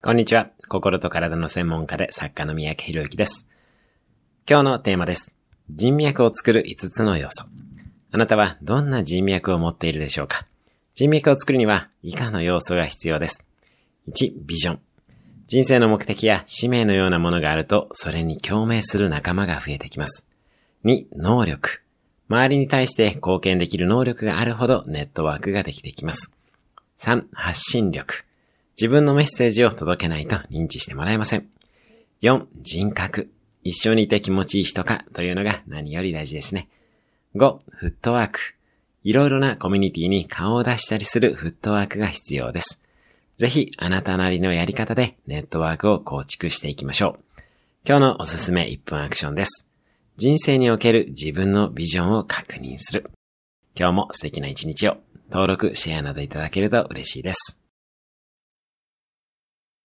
こんにちは。心と体の専門家で作家の三宅博之です。今日のテーマです。人脈を作る5つの要素。あなたはどんな人脈を持っているでしょうか？人脈を作るには以下の要素が必要です。1、ビジョン。人生の目的や使命のようなものがあると、それに共鳴する仲間が増えてきます。2、能力。周りに対して貢献できる能力があるほどネットワークができてきます。3、発信力。自分のメッセージを届けないと認知してもらえません。4、人格。一緒にいて気持ちいい人かというのが何より大事ですね。5、フットワーク。いろいろなコミュニティに顔を出したりするフットワークが必要です。ぜひ、あなたなりのやり方でネットワークを構築していきましょう。今日のおすすめ1分アクションです。人生における自分のビジョンを確認する。今日も素敵な一日を登録、シェアなどいただけると嬉しいです。